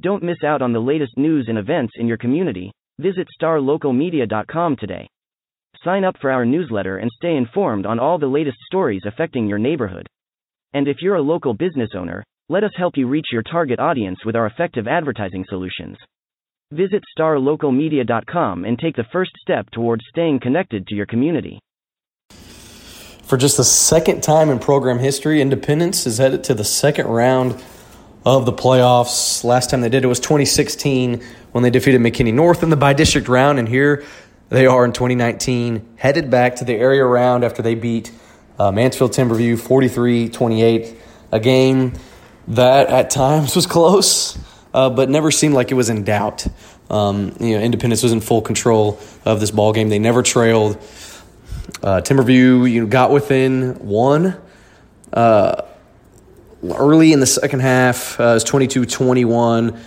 Don't miss out on the latest news and events in your community. Visit starlocalmedia.com today. Sign up for our newsletter and stay informed on all the latest stories affecting your neighborhood. And if you're a local business owner, let us help you reach your target audience with our effective advertising solutions. Visit starlocalmedia.com and take the first step towards staying connected to your community. For just the second time in program history, Independence is headed to the second round of the playoffs. Last time they did it was 2016 when they defeated McKinney North in the bi-district round, and here they are in 2019, headed back to the area round after they beat uh, Mansfield Timberview 43 28, a game that at times was close, uh, but never seemed like it was in doubt. Um, you know, Independence was in full control of this ball game. They never trailed. Uh, Timberview, you know, got within one uh, early in the second half. Uh, it was 22-21,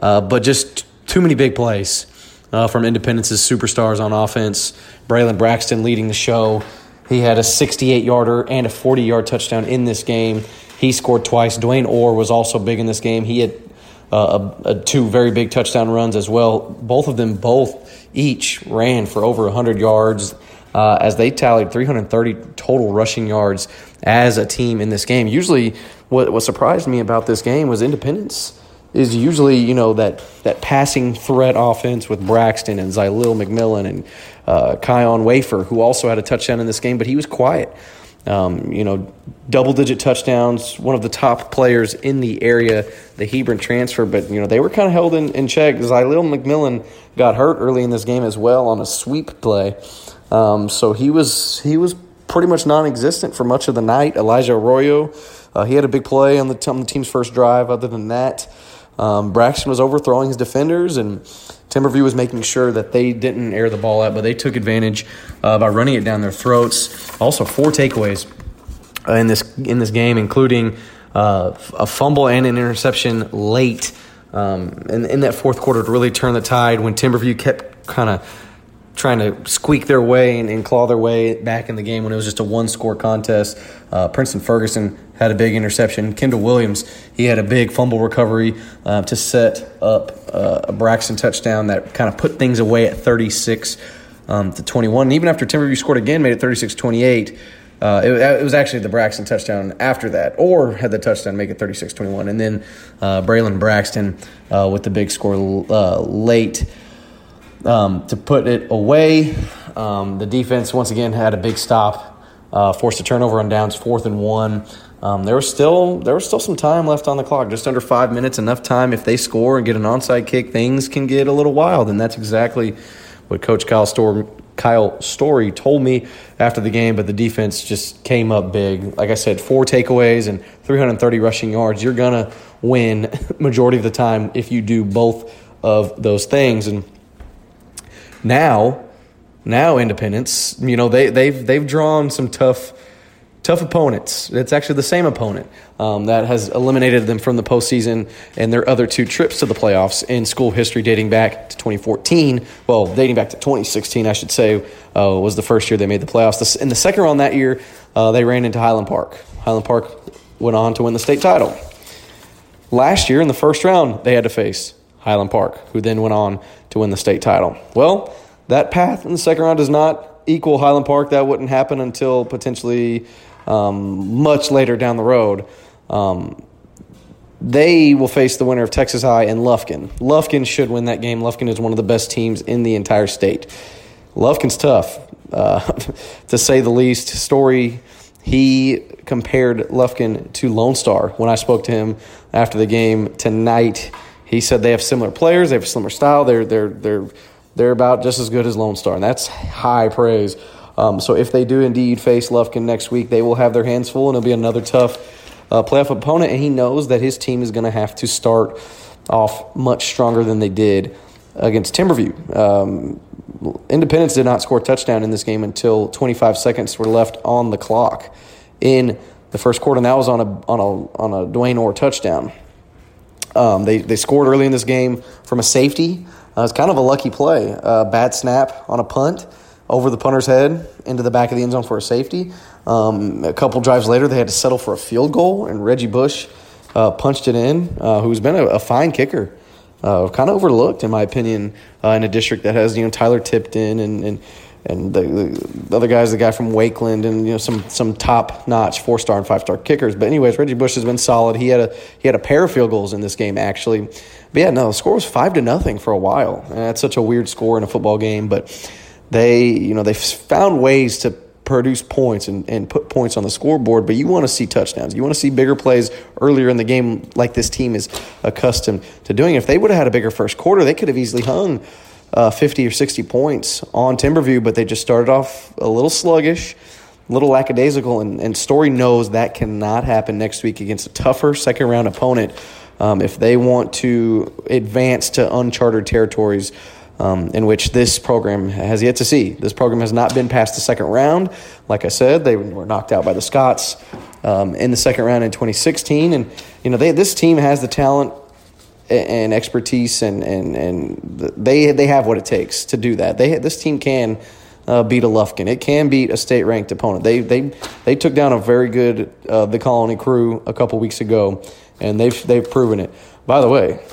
uh, but just too many big plays uh, from Independence's superstars on offense. Braylon Braxton leading the show. He had a 68 yarder and a 40 yard touchdown in this game. He scored twice. Dwayne Orr was also big in this game. He had uh, a, a two very big touchdown runs as well. Both of them, both each ran for over 100 yards uh, as they tallied 330 total rushing yards as a team in this game. Usually, what, what surprised me about this game was Independence is usually you know that that passing threat offense with Braxton and Zylil McMillan and uh, Kion Wafer, who also had a touchdown in this game, but he was quiet. Um, you know, double digit touchdowns, one of the top players in the area, the Hebron transfer, but, you know, they were kind of held in, in check. Zylil McMillan got hurt early in this game as well on a sweep play. Um, so he was he was pretty much non existent for much of the night. Elijah Arroyo, uh, he had a big play on the, on the team's first drive. Other than that, um, Braxton was overthrowing his defenders, and Timberview was making sure that they didn't air the ball out, but they took advantage uh, by running it down their throats. Also, four takeaways uh, in this in this game, including uh, a fumble and an interception late um, in, in that fourth quarter to really turn the tide when Timberview kept kind of trying to squeak their way and, and, claw their way back in the game when it was just a one score contest. Uh, Princeton Ferguson had a big interception. Kendall Williams, he had a big fumble recovery uh, to set up uh, a Braxton touchdown that kind of put things away at 36 um, to 21. And even after Timberview scored again, made it 36 28. Uh, it, it, was actually the Braxton touchdown after that, or had the touchdown make it 36 21. And then uh, Braylon Braxton uh, with the big score uh, late um, to put it away. Um, the defense, once again, had a big stop, uh, forced a turnover on downs, fourth and one. Um, there was still there was still some time left on the clock, just under five minutes. Enough time if they score and get an onside kick, things can get a little wild, and that's exactly what Coach Kyle Story, Kyle Story told me after the game. But the defense just came up big. Like I said, four takeaways and 330 rushing yards. You're gonna win majority of the time if you do both of those things. And now, now Independence, you know they they've they've drawn some tough tough opponents. It's actually the same opponent um, that has eliminated them from the postseason and their other two trips to the playoffs in school history dating back to 2014. Well, dating back to 2016, I should say, uh, was the first year they made the playoffs. In the second round that year, uh, they ran into Highland Park. Highland Park went on to win the state title. Last year, in the first round, they had to face Highland Park, who then went on to win the state title. Well, that path in the second round does not equal Highland Park. That wouldn't happen until potentially um, much later down the road. Um, they will face the winner of Texas High and Lufkin. Lufkin should win that game. Lufkin is one of the best teams in the entire state. Lufkin's tough, uh, to say the least. Story, he compared Lufkin to Lone Star when I spoke to him after the game tonight. He said they have similar players, they have a similar style. They're they're they're they're about just as good as Lone Star, and that's high praise. Um, so if they do indeed face Lufkin next week, they will have their hands full, and it'll be another tough uh, playoff opponent. And he knows that his team is going to have to start off much stronger than they did against Timberview. Um, Independence did not score a touchdown in this game until 25 seconds were left on the clock in the first quarter, and that was on a on a on a Dwayne Orr touchdown. Um, they they scored early in this game from a safety. Uh, it's kind of a lucky play. Uh, bad snap on a punt over the punter's head into the back of the end zone for a safety. Um, a couple drives later, they had to settle for a field goal, and Reggie Bush uh, punched it in, uh, who's been a, a, fine kicker uh, kind of overlooked, in my opinion, uh, in a district that has you know Tyler Tipton and and and the, the, other guys, the guy from Wakeland, and you know some some top notch four star and five star kickers. But anyways, Reggie Bush has been solid. He had a he had a pair of field goals in this game actually. But yeah, no, the score was five to nothing for a while, and that's such a weird score in a football game. But they you know they found ways to produce points and, and put points on the scoreboard, but you want to see touchdowns. You want to see bigger plays earlier in the game, like this team is accustomed to doing. If they would have had a bigger first quarter, they could have easily hung uh, 50 or 60 points on Timberview, but they just started off a little sluggish, a little lackadaisical, and, and Story knows that cannot happen next week against a tougher second round opponent. Um, if they want to advance to uncharted territories, um, in which this program has yet to see. This program has not been past the second round. Like I said, they were knocked out by the Scots um, in the second round in 2016, and you know they, this team has the talent and expertise, and and and they they have what it takes to do that. They this team can. Uh, beat a Lufkin. It can beat a state ranked opponent. They they they took down a very good uh, the Colony crew a couple weeks ago, and they've they've proven it. By the way,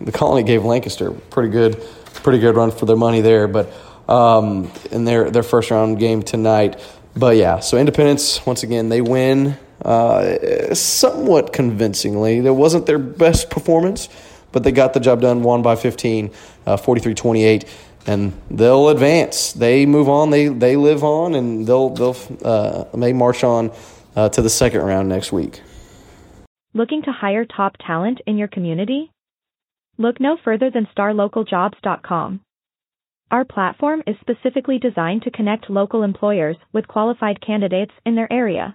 the Colony gave Lancaster pretty good pretty good run for their money there. But um, in their their first round game tonight. But yeah, so Independence once again they win uh, somewhat convincingly. It wasn't their best performance, but they got the job done. Won by 15, uh, 43-28, and they'll advance. They move on. They they live on, and they'll they'll uh, may march on uh, to the second round next week. Looking to hire top talent in your community? Look no further than starlocaljobs.com. Our platform is specifically designed to connect local employers with qualified candidates in their area.